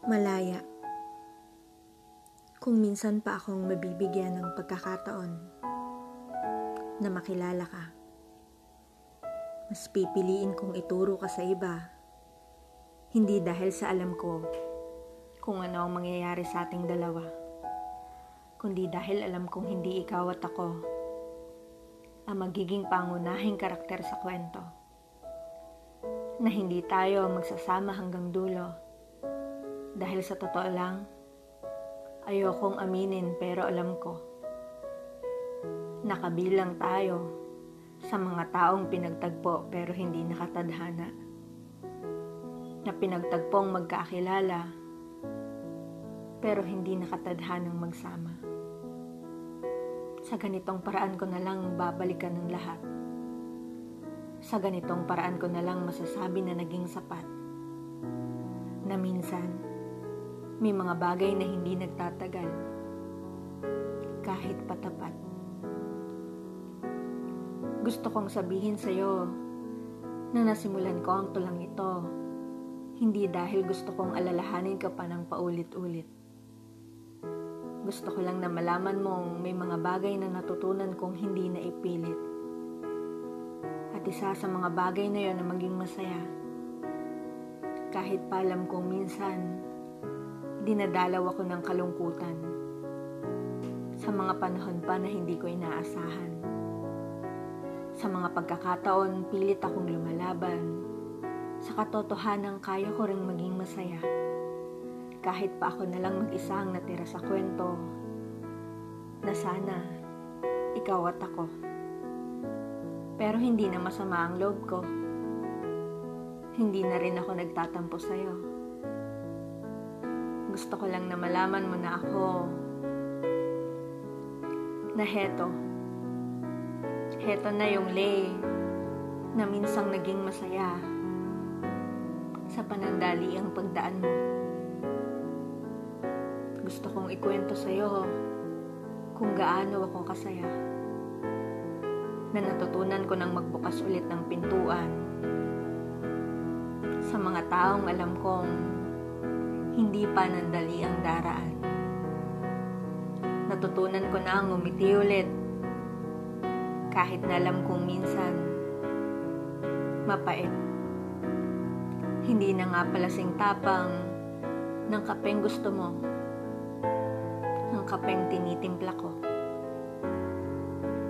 Malaya. Kung minsan pa akong mabibigyan ng pagkakataon na makilala ka, mas pipiliin kong ituro ka sa iba, hindi dahil sa alam ko kung ano ang mangyayari sa ating dalawa, kundi dahil alam kong hindi ikaw at ako ang magiging pangunahing karakter sa kwento na hindi tayo magsasama hanggang dulo. Dahil sa totoo lang, ayokong aminin pero alam ko. Nakabilang tayo sa mga taong pinagtagpo pero hindi nakatadhana. Na pinagtagpong magkakilala pero hindi nakatadhanang magsama. Sa ganitong paraan ko na lang babalikan ng lahat sa ganitong paraan ko na lang masasabi na naging sapat. Na minsan, may mga bagay na hindi nagtatagal. Kahit patapat. Gusto kong sabihin sa iyo na nasimulan ko ang tulang ito. Hindi dahil gusto kong alalahanin ka pa ng paulit-ulit. Gusto ko lang na malaman mong may mga bagay na natutunan kong hindi na ipilit at isa sa mga bagay na yon na maging masaya. Kahit pa alam kong minsan, dinadalaw ako ng kalungkutan. Sa mga panahon pa na hindi ko inaasahan. Sa mga pagkakataon, pilit akong lumalaban. Sa katotohanan, kaya ko ring maging masaya. Kahit pa ako na lang mag-isa ang natira sa kwento, na sana ikaw at ako. Pero hindi na masama ang loob ko. Hindi na rin ako nagtatampo sa'yo. Gusto ko lang na malaman mo na ako na heto. Heto na yung lay na minsang naging masaya sa panandali ang pagdaan mo. Gusto kong ikwento sa'yo kung gaano ako kasaya na natutunan ko nang magbukas ulit ng pintuan sa mga taong alam kong hindi pa nandali ang daraan. Natutunan ko na ang umiti ulit kahit na alam kong minsan mapait. Hindi na nga palasing tapang ng kapeng gusto mo, ng kapeng tinitimpla ko.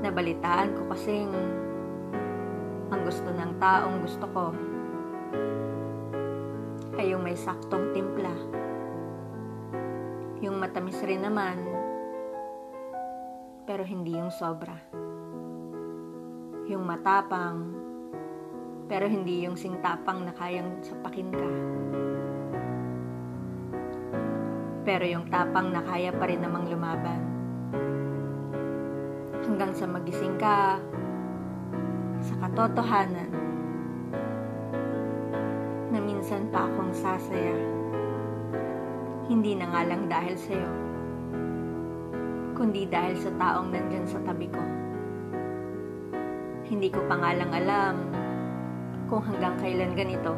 Nabalitaan ko kasing ang gusto ng taong gusto ko may saktong timpla. Yung matamis rin naman, pero hindi yung sobra. Yung matapang, pero hindi yung singtapang na kayang sapakin ka. Pero yung tapang na kaya pa rin namang lumaban hanggang sa magising ka sa katotohanan na minsan pa akong sasaya. Hindi na nga lang dahil sa'yo, kundi dahil sa taong nandyan sa tabi ko. Hindi ko pa nga lang alam kung hanggang kailan ganito.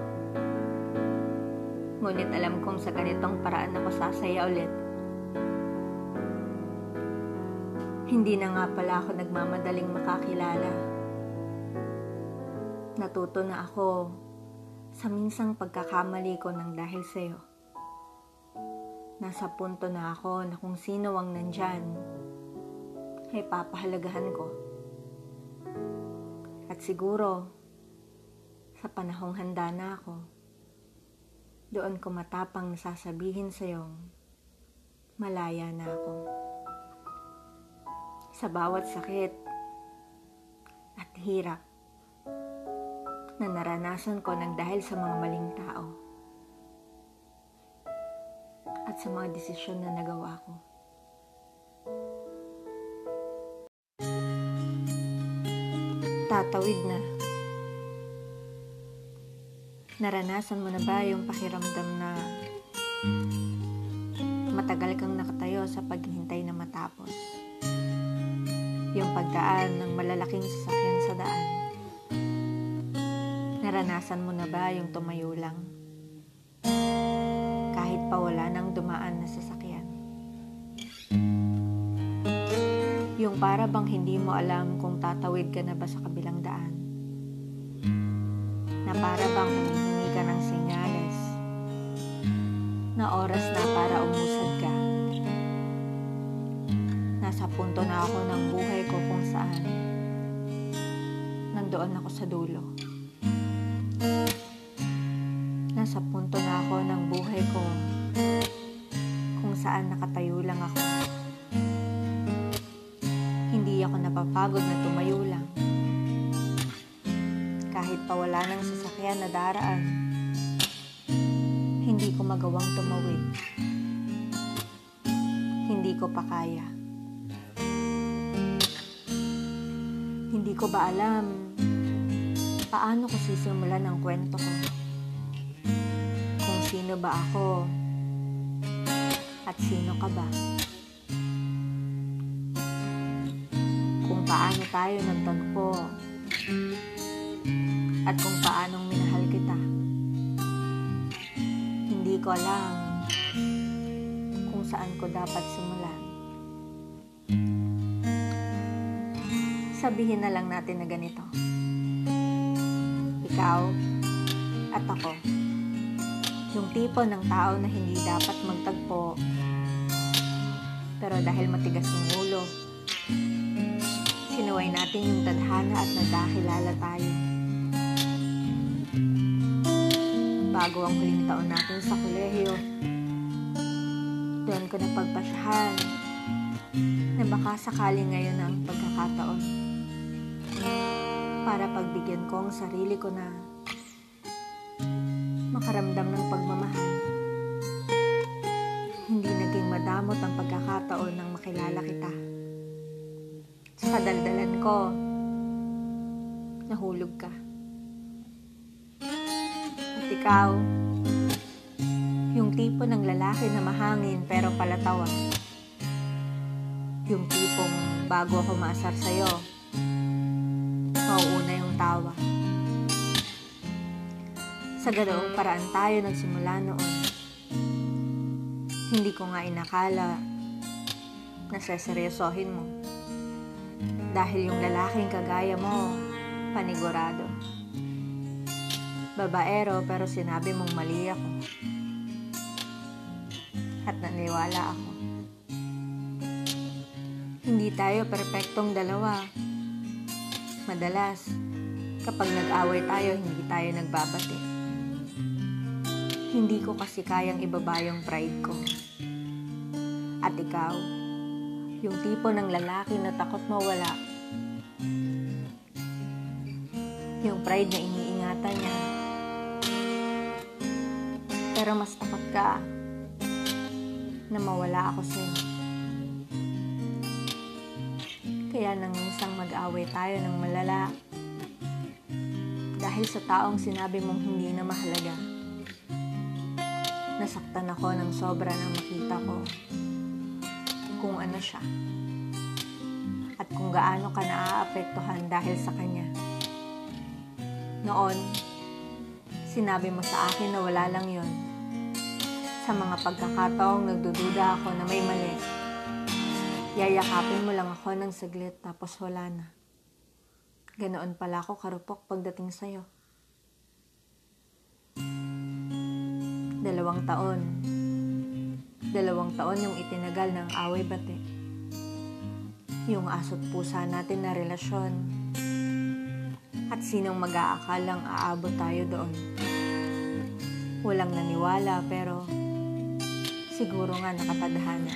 Ngunit alam kong sa ganitong paraan ako sasaya ulit. Hindi na nga pala ako nagmamadaling makakilala. Natuto na ako sa minsang pagkakamali ko ng dahil sa'yo. Nasa punto na ako na kung sino ang nandyan, ay papahalagahan ko. At siguro, sa panahong handa na ako, doon ko matapang nasasabihin sa'yo, malaya na ako sa bawat sakit at hirap na naranasan ko ng dahil sa mga maling tao at sa mga desisyon na nagawa ko. Tatawid na. Naranasan mo na ba yung pakiramdam na matagal kang nakatayo sa paghihintay na matapos? yung pagdaan ng malalaking sasakyan sa daan. Naranasan mo na ba yung tumayo lang? Kahit pa wala nang dumaan na sasakyan. Yung para bang hindi mo alam kung tatawid ka na ba sa kabilang daan. Na para bang humihingi ka ng senyales. Na oras na para umusad ka. Nasa punto na ako ng buhay ko kung saan. Nandoon ako sa dulo. Nasa punto na ako ng buhay ko kung saan nakatayo lang ako. Hindi ako napapagod na tumayo lang. Kahit pa wala ng sasakyan na daraan, hindi ko magawang tumawid. Hindi ko pa kaya. Hindi ko ba alam paano ko sisimulan ang kwento ko. Sino ba ako at sino ka ba. Kung paano tayo nagtagpo at kung paanong minahal kita. Hindi ko alam kung saan ko dapat simulan. Sabihin na lang natin na ganito. Ikaw at ako. Yung tipo ng tao na hindi dapat magtagpo. Pero dahil matigas ng ulo, sinuway natin yung tadhana at nagkakilala tayo. Bago ang huling taon natin sa kolehiyo, doon ko napagpasyahan na baka sakali ngayon ang pagkakataon para pagbigyan ko ang sarili ko na makaramdam ng pagmamahal. Hindi naging madamot ang pagkakataon nang makilala kita. Sa kadaldalan ko, nahulog ka. At ikaw, yung tipo ng lalaki na mahangin pero palatawa. Yung tipong bago ako maasar sa'yo, mauuna yung tawa. Sa ganoong paraan tayo nagsimula noon. Hindi ko nga inakala na seseryosohin mo. Dahil yung lalaking kagaya mo, panigurado. Babaero pero sinabi mong mali ako. At naniwala ako. Hindi tayo perpektong dalawa. Madalas, kapag nag-away tayo, hindi tayo nagbabati. Hindi ko kasi kayang ibaba yung pride ko. At ikaw, yung tipo ng lalaki na takot mawala. Yung pride na iniingatan niya. Pero mas takot ka na mawala ako sa'yo. Kaya nang isang mag-away tayo ng malala dahil sa taong sinabi mong hindi na mahalaga. Nasaktan ako ng sobra nang makita ko kung ano siya at kung gaano ka naaapektuhan dahil sa kanya. Noon, sinabi mo sa akin na wala lang yon. Sa mga pagkakataong nagdududa ako na may mali, yayakapin mo lang ako ng saglit tapos wala na. Ganoon pala ako karupok pagdating sa'yo. Dalawang taon. Dalawang taon yung itinagal ng away bate. Yung aso't pusa natin na relasyon. At sinong mag-aakalang aabot tayo doon. Walang naniwala pero siguro nga nakatadhana.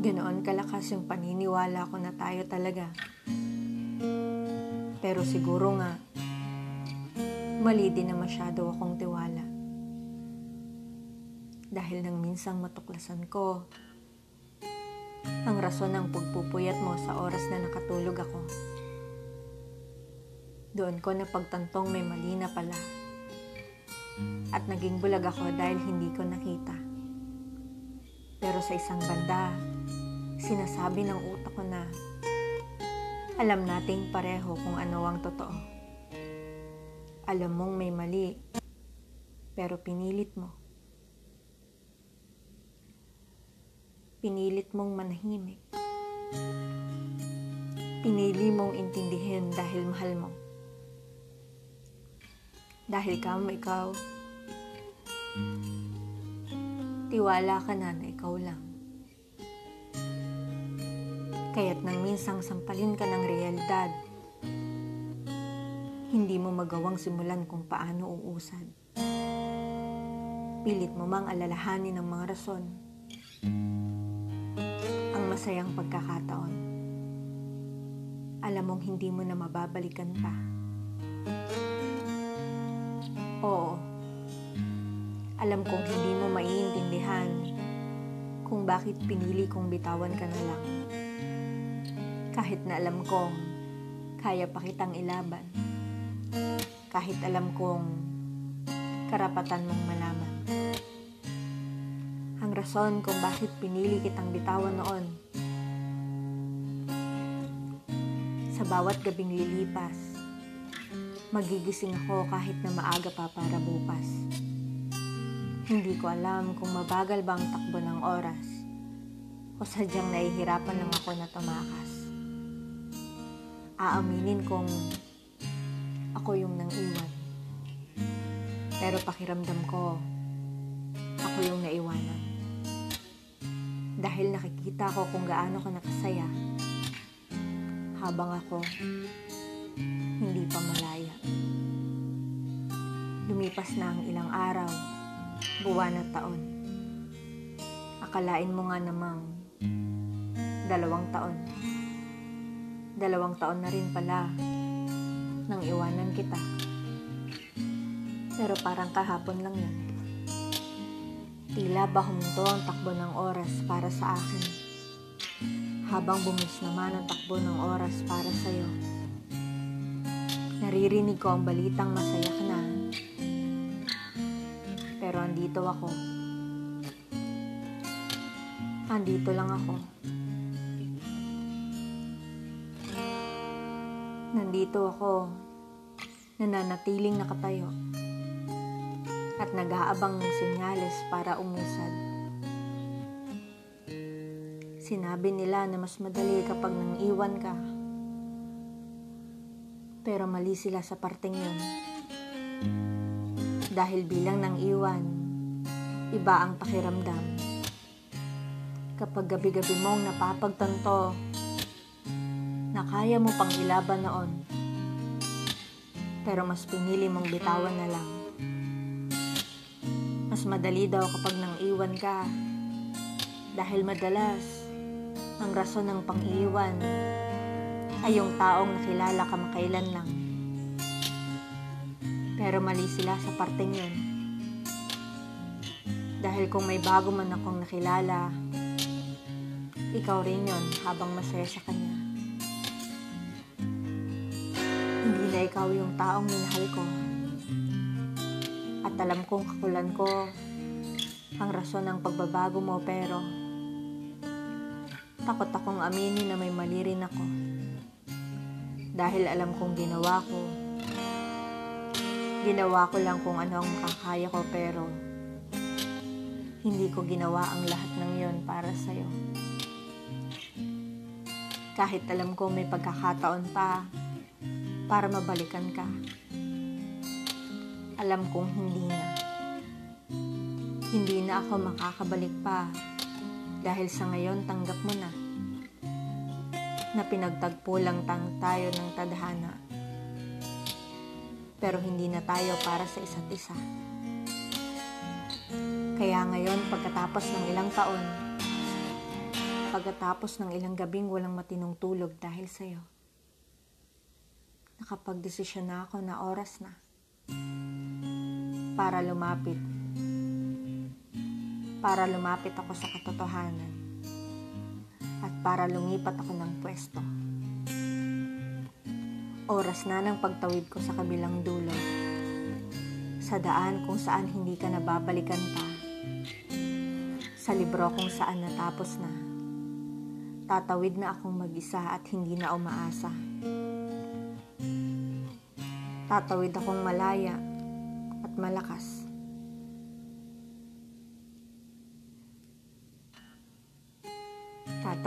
Ganoon kalakas yung paniniwala ko na tayo talaga. Pero siguro nga, mali din na masyado akong tiwala. Dahil nang minsang matuklasan ko, ang rason ng pagpupuyat mo sa oras na nakatulog ako. Doon ko napagtantong may mali na pala. At naging bulag ako dahil hindi ko nakita. Pero sa isang banda, sinasabi ng utak ko na alam nating pareho kung ano ang totoo. Alam mong may mali, pero pinilit mo. Pinilit mong manahimik. Pinili mong intindihin dahil mahal mo. Dahil ka mo ikaw, tiwala ka na na ikaw lang. Kaya't nang minsang sampalin ka ng realidad, hindi mo magawang simulan kung paano uusad. Pilit mo mang alalahanin ng mga rason. Ang masayang pagkakataon. Alam mong hindi mo na mababalikan pa. Oo. Alam kong hindi mo maiintindihan kung bakit pinili kong bitawan ka na lang. Kahit na alam kong kaya pa kitang ilaban kahit alam kong karapatan mong malaman. Ang rason kung bakit pinili kitang bitawan noon. Sa bawat gabing lilipas, magigising ako kahit na maaga pa para bukas. Hindi ko alam kung mabagal bang takbo ng oras o sadyang nahihirapan lang ako na tumakas. Aaminin kong ako yung nang iwan. Pero pakiramdam ko, ako yung naiwanan. Dahil nakikita ko kung gaano ka nakasaya habang ako hindi pa malaya. Lumipas na ang ilang araw, buwan at taon. Akalain mo nga namang dalawang taon. Dalawang taon na rin pala nang iwanan kita. Pero parang kahapon lang yun. Tila ba huminto ang takbo ng oras para sa akin. Habang bumis naman ang takbo ng oras para sa'yo. Naririnig ko ang balitang masaya ka na. Pero andito ako. Andito lang ako. Nandito ako, nananatiling nakatayo at nag-aabang ng senyales para umusad. Sinabi nila na mas madali kapag nang iwan ka. Pero mali sila sa parteng yun. Dahil bilang nang iwan, iba ang pakiramdam. Kapag gabi-gabi mong napapagtanto na kaya mo pang ilaban noon. Pero mas pinili mong bitawan na lang. Mas madali daw kapag nang iwan ka. Dahil madalas, ang rason ng pang-iwan ay yung taong nakilala ka makailan lang. Pero mali sila sa parteng yun. Dahil kung may bago man akong nakilala, ikaw rin yon habang masaya sa kanya. Hindi na ikaw yung taong minahal ko. At alam kong kakulan ko ang rason ng pagbabago mo pero takot akong aminin na may mali rin ako. Dahil alam kong ginawa ko. Ginawa ko lang kung ano ang makakaya ko pero hindi ko ginawa ang lahat ng yon para sa'yo. Kahit alam ko may pagkakataon pa para mabalikan ka. Alam kong hindi na. Hindi na ako makakabalik pa dahil sa ngayon tanggap mo na na pinagtagpo lang tang tayo ng tadhana. Pero hindi na tayo para sa isa't isa. Kaya ngayon pagkatapos ng ilang taon, pagkatapos ng ilang gabing walang matinong tulog dahil sa'yo, nakapagdesisyon na ako na oras na para lumapit. Para lumapit ako sa katotohanan at para lumipat ako ng pwesto. Oras na ng pagtawid ko sa kabilang dulo. Sa daan kung saan hindi ka nababalikan pa. Sa libro kung saan natapos na. Tatawid na akong mag-isa at hindi na umaasa. Tatawid akong malaya at malakas.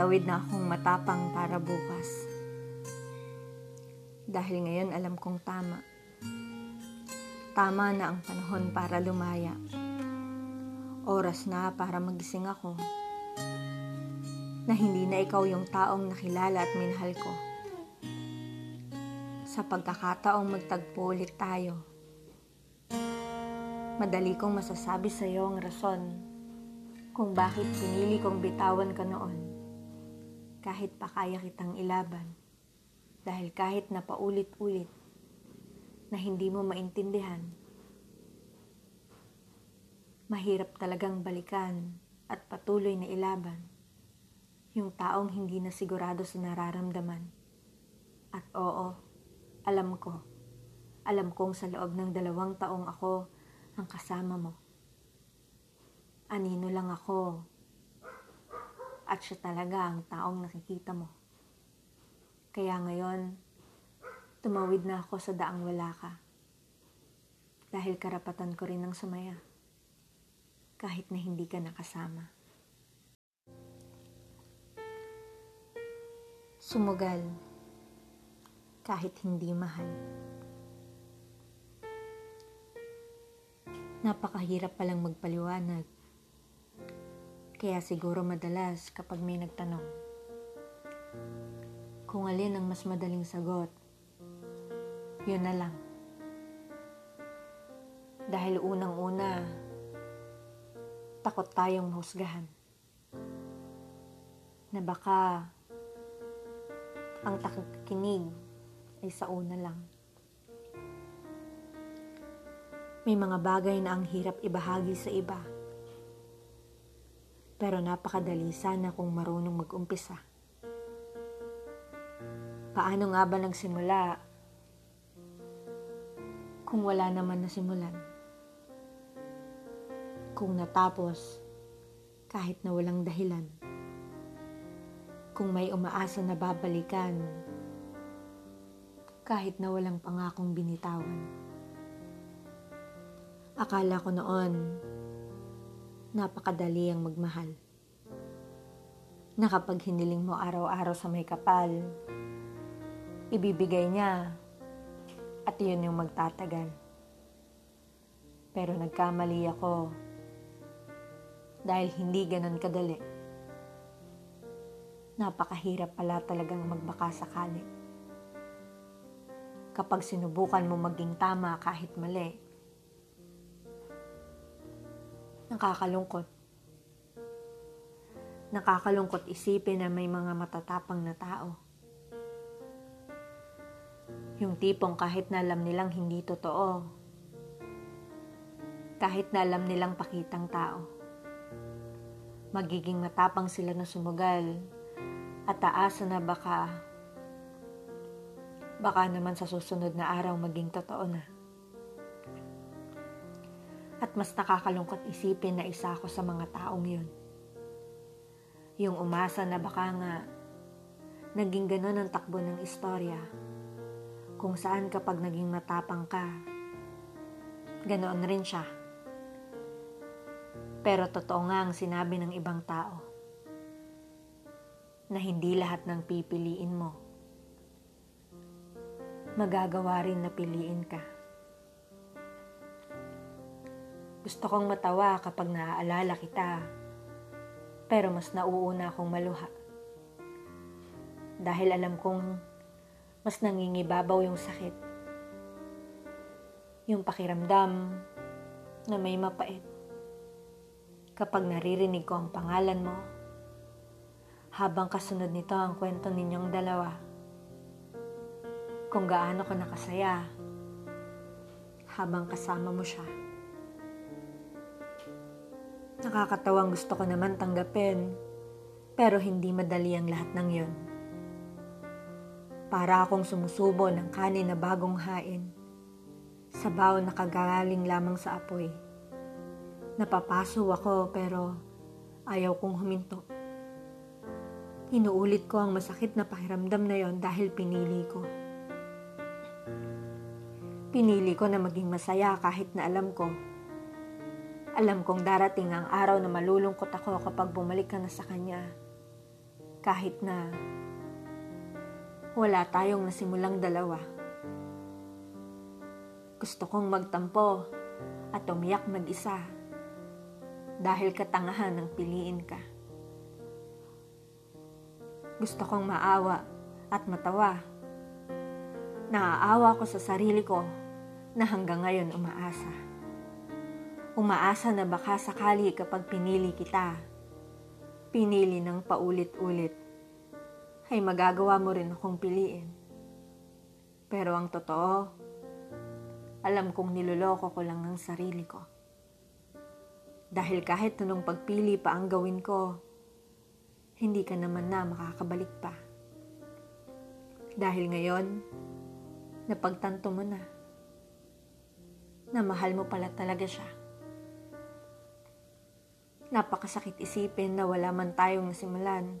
Tumawid na akong matapang para bukas. Dahil ngayon alam kong tama. Tama na ang panahon para lumaya. Oras na para magising ako. Na hindi na ikaw yung taong nakilala at minahal ko. Sa pagkakataong magtagpo ulit tayo. Madali kong masasabi sa iyo ang rason kung bakit pinili kong bitawan ka noon. Kahit pa kaya kitang ilaban. Dahil kahit na paulit-ulit na hindi mo maintindihan, mahirap talagang balikan at patuloy na ilaban yung taong hindi na sigurado sa nararamdaman. At oo, alam ko, alam kong sa loob ng dalawang taong ako ang kasama mo. Anino lang ako at siya talaga ang taong nakikita mo. Kaya ngayon, tumawid na ako sa daang wala ka. Dahil karapatan ko rin ng sumaya kahit na hindi ka nakasama. Sumugal kahit hindi mahal. Napakahirap palang magpaliwanag. Kaya siguro madalas kapag may nagtanong, kung alin ang mas madaling sagot, yun na lang. Dahil unang-una, takot tayong mahusgahan. Na baka ang takikinig ay sa una lang. May mga bagay na ang hirap ibahagi sa iba. Pero napakadali sana kung marunong mag-umpisa. Paano nga ba nagsimula kung wala naman na simulan? Kung natapos, kahit na walang dahilan. Kung may umaasa na babalikan, kahit na walang pangakong binitawan. Akala ko noon, napakadali ang magmahal. Na hiniling mo araw-araw sa may kapal, ibibigay niya at yun yung magtatagal. Pero nagkamali ako dahil hindi ganon kadali. Napakahirap pala talagang magbaka sakali. Kapag sinubukan mo maging tama kahit mali, nakakalungkot. Nakakalungkot isipin na may mga matatapang na tao. Yung tipong kahit na alam nilang hindi totoo, kahit na alam nilang pakitang tao magiging matapang sila na sumugal at taasa na baka baka naman sa susunod na araw maging totoo na. At mas nakakalungkot isipin na isa ako sa mga taong yun. Yung umasa na baka nga naging ganun ang takbo ng istorya kung saan kapag naging matapang ka, ganoon rin siya pero totoo nga ang sinabi ng ibang tao na hindi lahat ng pipiliin mo magagawa rin na piliin ka. Gusto kong matawa kapag naaalala kita, pero mas nauuna akong maluha. Dahil alam kong mas nangingibabaw yung sakit. Yung pakiramdam na may mapait kapag naririnig ko ang pangalan mo. Habang kasunod nito ang kwento ninyong dalawa. Kung gaano ka nakasaya habang kasama mo siya. Nakakatawang gusto ko naman tanggapin, pero hindi madali ang lahat ng yon. Para akong sumusubo ng kanin na bagong hain, sabaw na kagaling lamang sa apoy. Napapaso ako pero ayaw kong huminto. Inuulit ko ang masakit na pakiramdam na yon dahil pinili ko. Pinili ko na maging masaya kahit na alam ko. Alam kong darating ang araw na malulungkot ako kapag bumalik ka na sa kanya. Kahit na wala tayong nasimulang dalawa. Gusto kong magtampo at umiyak mag-isa dahil katangahan ng piliin ka. Gusto kong maawa at matawa. Naaawa ko sa sarili ko na hanggang ngayon umaasa. Umaasa na baka sakali kapag pinili kita, pinili ng paulit-ulit ay magagawa mo rin akong piliin. Pero ang totoo, alam kong niloloko ko lang ang sarili ko. Dahil kahit anong pagpili pa ang gawin ko, hindi ka naman na makakabalik pa. Dahil ngayon, napagtanto mo na na mahal mo pala talaga siya. Napakasakit isipin na wala man tayong nasimulan.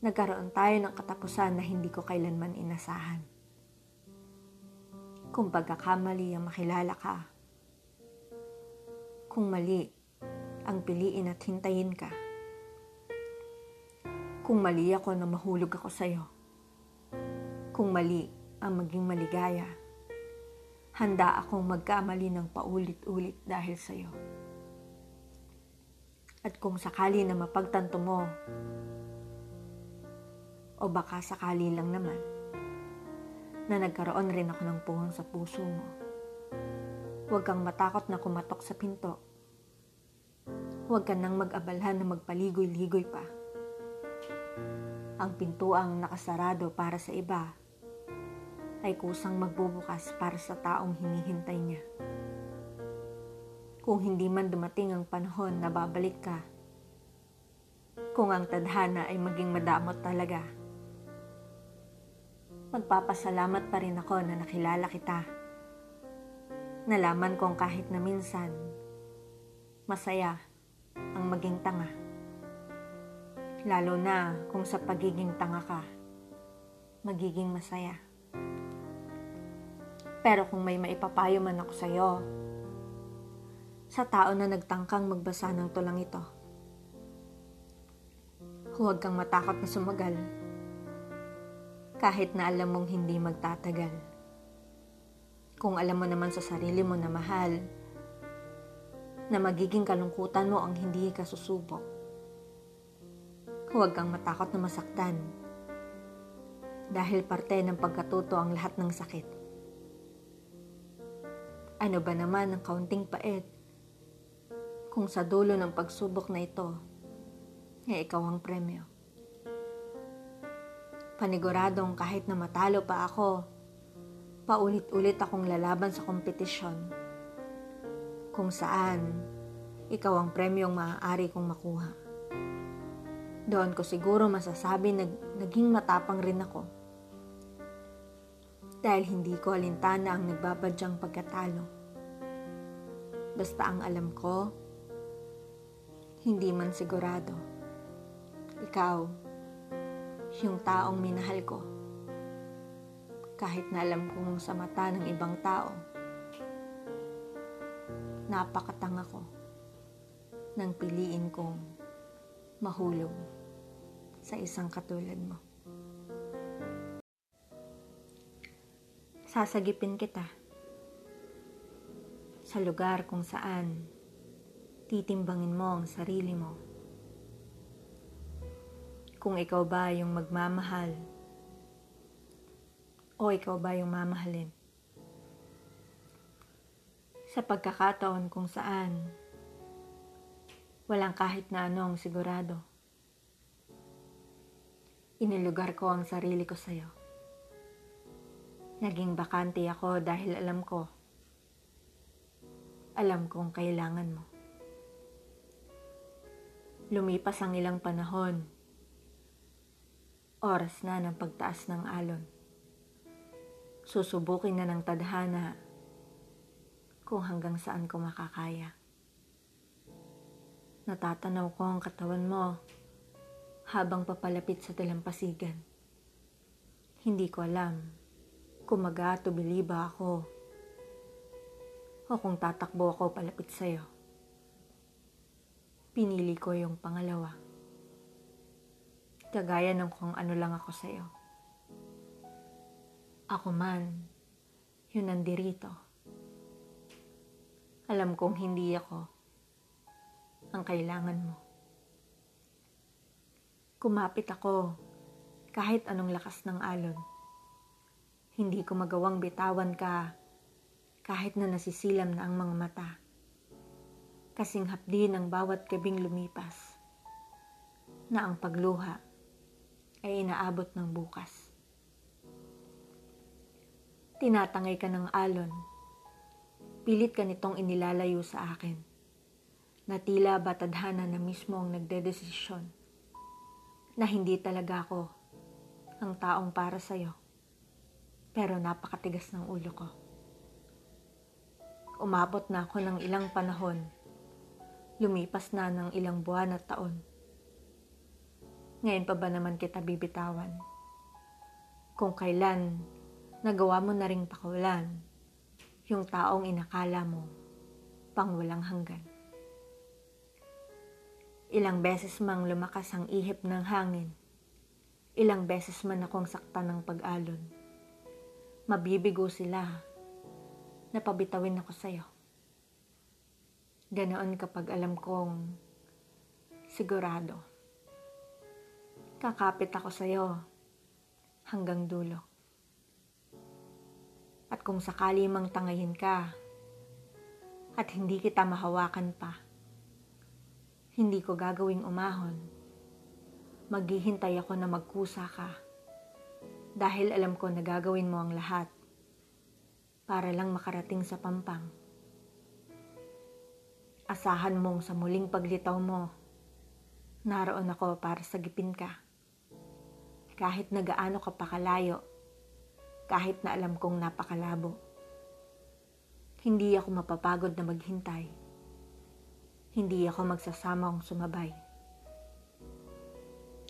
Nagkaroon tayo ng katapusan na hindi ko kailanman inasahan. Kung pagkakamali ang makilala ka, kung mali ang piliin at hintayin ka, kung mali ako na mahulog ako sa'yo, kung mali ang maging maligaya, handa akong magkamali ng paulit-ulit dahil sa'yo. At kung sakali na mapagtanto mo o baka sakali lang naman na nagkaroon rin ako ng puhon sa puso mo. Huwag kang matakot na kumatok sa pinto. Huwag ka nang mag-abalhan na magpaligoy-ligoy pa. Ang pintuang nakasarado para sa iba ay kusang magbubukas para sa taong hinihintay niya. Kung hindi man dumating ang panahon na babalik ka, kung ang tadhana ay maging madamot talaga, magpapasalamat pa rin ako na nakilala kita. Nalaman kong kahit na minsan, masaya ang maging tanga. Lalo na kung sa pagiging tanga ka, magiging masaya. Pero kung may maipapayo man ako sa'yo, sa tao na nagtangkang magbasa ng tulang ito, huwag kang matakot na sumagal kahit na alam mong hindi magtatagal. Kung alam mo naman sa sarili mo na mahal, na magiging kalungkutan mo ang hindi ka susubok. Huwag kang matakot na masaktan dahil parte ng pagkatuto ang lahat ng sakit. Ano ba naman ang kaunting pait kung sa dulo ng pagsubok na ito ay ikaw ang premyo? Paniguradong kahit na matalo pa ako, paulit-ulit akong lalaban sa kompetisyon. Kung saan, ikaw ang premyong maaari kong makuha. Doon ko siguro masasabi na naging matapang rin ako. Dahil hindi ko alintana ang nagbabadyang pagkatalo. Basta ang alam ko, hindi man sigurado. Ikaw, yung taong minahal ko. Kahit na alam kong sa mata ng ibang tao, napakatanga ko nang piliin kong mahulog sa isang katulad mo. Sasagipin kita sa lugar kung saan titimbangin mo ang sarili mo kung ikaw ba yung magmamahal o ikaw ba yung mamahalin. Sa pagkakataon kung saan walang kahit na anong sigurado. Inilugar ko ang sarili ko sa'yo. Naging bakante ako dahil alam ko, alam kong kailangan mo. Lumipas ang ilang panahon Oras na ng pagtaas ng alon. Susubukin na ng tadhana kung hanggang saan ko makakaya. Natatanaw ko ang katawan mo habang papalapit sa dalampasigan. Hindi ko alam kung mag-aatubili ba ako o kung tatakbo ako palapit sa'yo. Pinili ko yung pangalawa Kagaya ng kung ano lang ako sa'yo. Ako man, yun nandirito. Alam kong hindi ako ang kailangan mo. Kumapit ako kahit anong lakas ng alon. Hindi ko magawang bitawan ka kahit na nasisilam na ang mga mata. Kasing hapdi ng bawat gabing lumipas na ang pagluha ay inaabot ng bukas. Tinatangay ka ng alon. Pilit ka nitong inilalayo sa akin. Na tila batadhana na mismo ang nagdedesisyon. Na hindi talaga ako ang taong para sa'yo. Pero napakatigas ng ulo ko. Umabot na ako ng ilang panahon. Lumipas na ng ilang buwan at taon. Ngayon pa ba naman kita bibitawan? Kung kailan nagawa mo na ring pakawalan yung taong inakala mo pang walang hanggan. Ilang beses mang lumakas ang ihip ng hangin, ilang beses man akong sakta ng pag-alon. Mabibigo sila, napabitawin ako sa'yo. Ganoon kapag alam kong sigurado. Kakapit ako sa'yo hanggang dulo. At kung sakali mang tangayin ka at hindi kita mahawakan pa, hindi ko gagawing umahon. Maghihintay ako na magkusa ka dahil alam ko na gagawin mo ang lahat para lang makarating sa pampang. Asahan mong sa muling paglitaw mo, naroon ako para sagipin ka. Kahit nagaano ka pa kalayo, kahit na alam kong napakalabo. Hindi ako mapapagod na maghintay. Hindi ako magsasamang sumabay.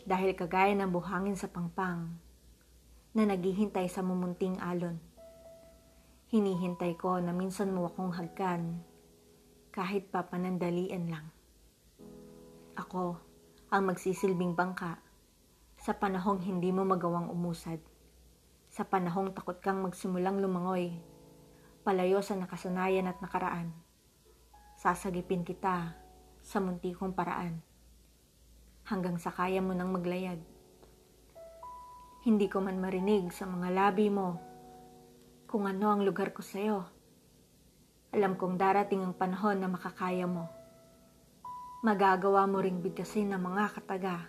Dahil kagaya ng buhangin sa pangpang na naghihintay sa mumunting alon. Hinihintay ko na minsan mo akong hagkan kahit pa panandalian lang. Ako ang magsisilbing bangka sa panahong hindi mo magawang umusad sa panahong takot kang magsimulang lumangoy, palayo sa nakasanayan at nakaraan. Sasagipin kita sa munti kong paraan, hanggang sa kaya mo nang maglayag. Hindi ko man marinig sa mga labi mo kung ano ang lugar ko sa'yo. Alam kong darating ang panahon na makakaya mo. Magagawa mo ring bigkasin ng mga kataga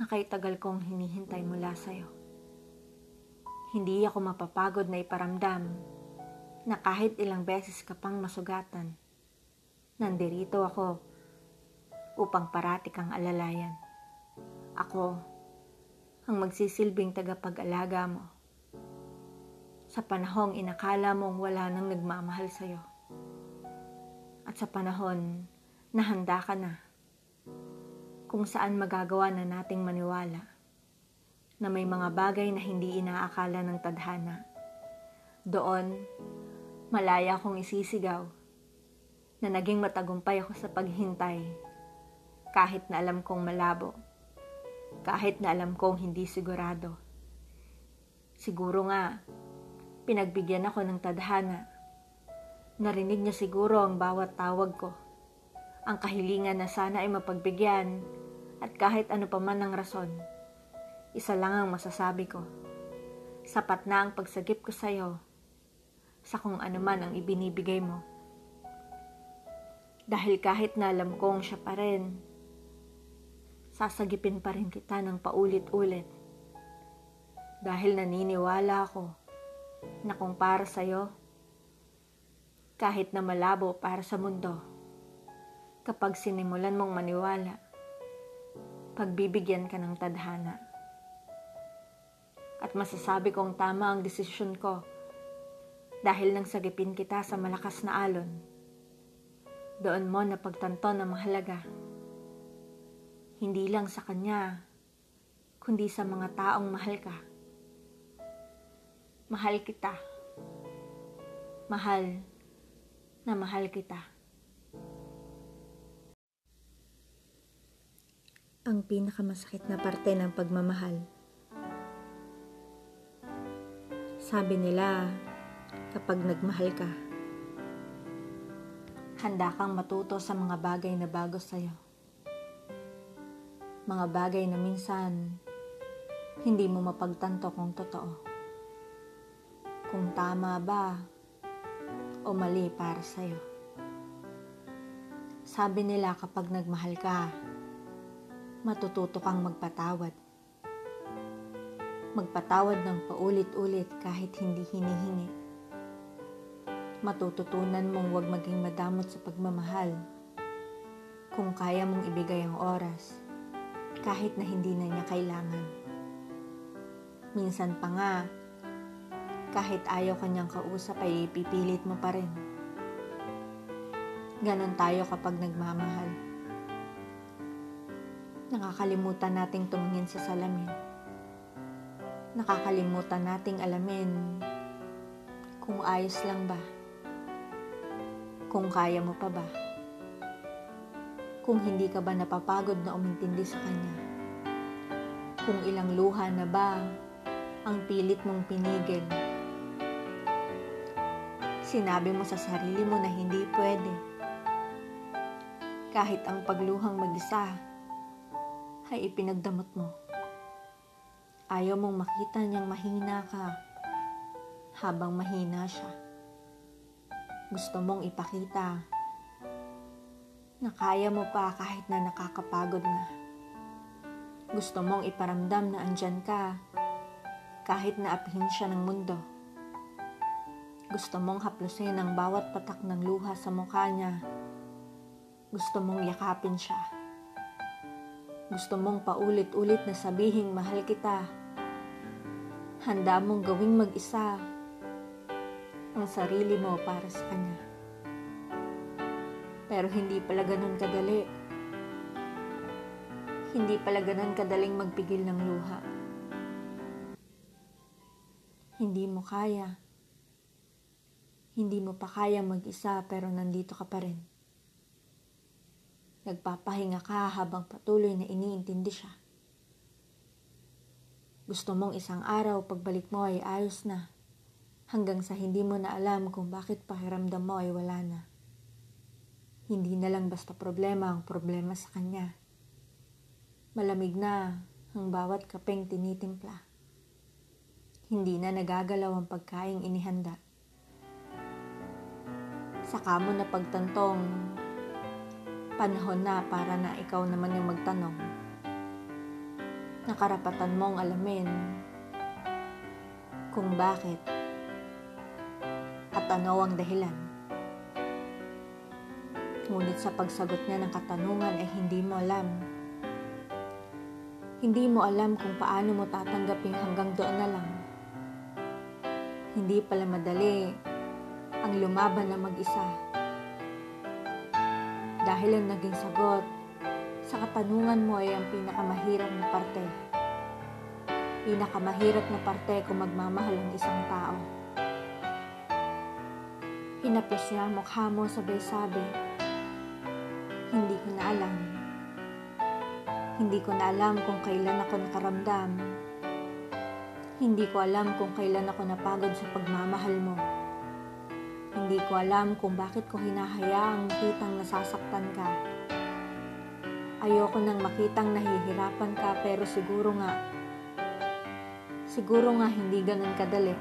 na kay kong hinihintay mula sa'yo. Hindi ako mapapagod na iparamdam na kahit ilang beses ka pang masugatan, nandirito ako upang parati kang alalayan. Ako ang magsisilbing tagapag-alaga mo sa panahong inakala mong wala nang nagmamahal sa'yo. At sa panahon na handa ka na kung saan magagawa na nating maniwala na may mga bagay na hindi inaakala ng tadhana. Doon, malaya akong isisigaw na naging matagumpay ako sa paghintay kahit na alam kong malabo, kahit na alam kong hindi sigurado. Siguro nga, pinagbigyan ako ng tadhana. Narinig niya siguro ang bawat tawag ko. Ang kahilingan na sana ay mapagbigyan at kahit ano pa man ang rason isa lang ang masasabi ko. Sapat na ang pagsagip ko sa'yo sa kung ano man ang ibinibigay mo. Dahil kahit na alam kong siya pa rin, sasagipin pa rin kita ng paulit-ulit. Dahil naniniwala ako na kung para sa'yo, kahit na malabo para sa mundo, kapag sinimulan mong maniwala, pagbibigyan ka ng tadhana at masasabi kong tama ang desisyon ko dahil nang sagipin kita sa malakas na alon. Doon mo napagtanto na mahalaga. Hindi lang sa kanya, kundi sa mga taong mahal ka. Mahal kita. Mahal na mahal kita. ang pinakamasakit na parte ng pagmamahal. Sabi nila, kapag nagmahal ka, handa kang matuto sa mga bagay na bago sa'yo. Mga bagay na minsan, hindi mo mapagtanto kung totoo. Kung tama ba o mali para sa'yo. Sabi nila kapag nagmahal ka, matututo kang magpatawad. Magpatawad ng paulit-ulit kahit hindi hinihingi. Matututunan mong huwag maging madamot sa pagmamahal. Kung kaya mong ibigay ang oras, kahit na hindi na niya kailangan. Minsan pa nga, kahit ayaw kanyang kausap ay ipipilit mo pa rin. Ganon tayo kapag nagmamahal nakakalimutan nating tumingin sa salamin. Nakakalimutan nating alamin kung ayos lang ba. Kung kaya mo pa ba. Kung hindi ka ba napapagod na umintindi sa kanya. Kung ilang luha na ba ang pilit mong pinigil. Sinabi mo sa sarili mo na hindi pwede. Kahit ang pagluhang mag-isa ay ipinagdamot mo. Ayaw mong makita niyang mahina ka habang mahina siya. Gusto mong ipakita na kaya mo pa kahit na nakakapagod na. Gusto mong iparamdam na andyan ka kahit na apihin siya ng mundo. Gusto mong haplusin ang bawat patak ng luha sa mukha niya. Gusto mong yakapin siya. Gusto mong paulit-ulit na sabihin mahal kita. Handa mong gawing mag-isa ang sarili mo para sa kanya. Pero hindi pala ganun kadali. Hindi pala ganun kadaling magpigil ng luha. Hindi mo kaya. Hindi mo pa kaya mag-isa pero nandito ka pa rin. Nagpapahinga ka habang patuloy na iniintindi siya. Gusto mong isang araw pagbalik mo ay ayos na, hanggang sa hindi mo na alam kung bakit pakiramdam mo ay wala na. Hindi na lang basta problema ang problema sa kanya. Malamig na ang bawat kapeng tinitimpla. Hindi na nagagalaw ang pagkaing inihanda. Saka mo na pagtantong Panahon na para na ikaw naman yung magtanong. Nakarapatan mong alamin kung bakit at ano ang dahilan. Ngunit sa pagsagot niya ng katanungan ay hindi mo alam. Hindi mo alam kung paano mo tatanggapin hanggang doon na lang. Hindi pala madali ang lumaban na mag-isa dahil ang naging sagot sa katanungan mo ay ang pinakamahirap na parte. Pinakamahirap na parte kung magmamahal ang isang tao. Hinapos niya ang mukha mo sabay-sabi. Hindi ko na alam. Hindi ko na alam kung kailan ako nakaramdam. Hindi ko alam kung kailan ako napagod sa pagmamahal mo. Hindi ko alam kung bakit ko hinahayaang makitang nasasaktan ka. Ayoko nang makitang nahihirapan ka pero siguro nga, siguro nga hindi ganun kadali.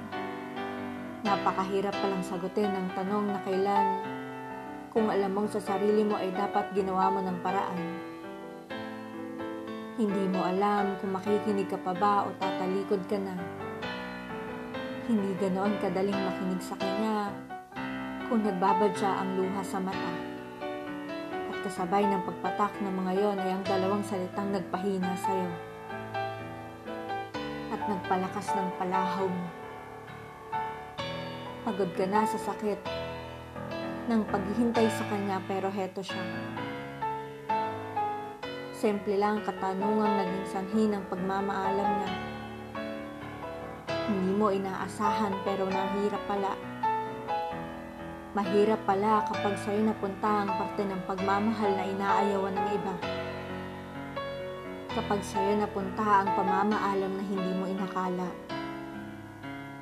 Napakahirap palang sagutin ang tanong na kailan kung alam mong sa sarili mo ay dapat ginawa mo ng paraan. Hindi mo alam kung makikinig ka pa ba o tatalikod ka na. Hindi ganoon kadaling makinig sa kanya kung nagbabadya ang luha sa mata. At kasabay ng pagpatak ng mga yon ay ang dalawang salitang nagpahina sa iyo. At nagpalakas ng palahaw mo. Pagod ka na sa sakit ng paghihintay sa kanya pero heto siya. Simple lang katanungang naging sanhi ng pagmamaalam niya. Hindi mo inaasahan pero nahirap pala Mahirap pala kapag sa'yo napunta ang parte ng pagmamahal na inaayawan ng iba. kapag sa'yo napunta ang pamamaalam na hindi mo inakala.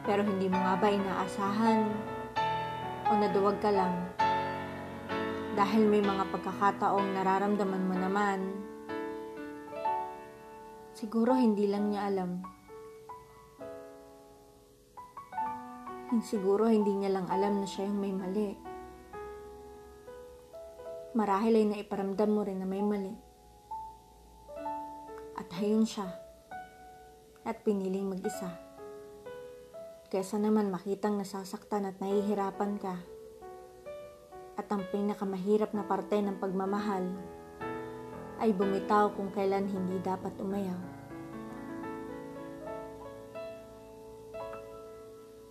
Pero hindi mo nga ba inaasahan o naduwag ka lang dahil may mga pagkakataong nararamdaman mo naman siguro hindi lang niya alam. Siguro hindi niya lang alam na siya yung may mali. Marahil ay naiparamdam mo rin na may mali. At hayun siya. At piniling mag-isa. Kesa naman makitang nasasaktan at nahihirapan ka. At ang pinakamahirap na parte ng pagmamahal ay bumitaw kung kailan hindi dapat umayaw.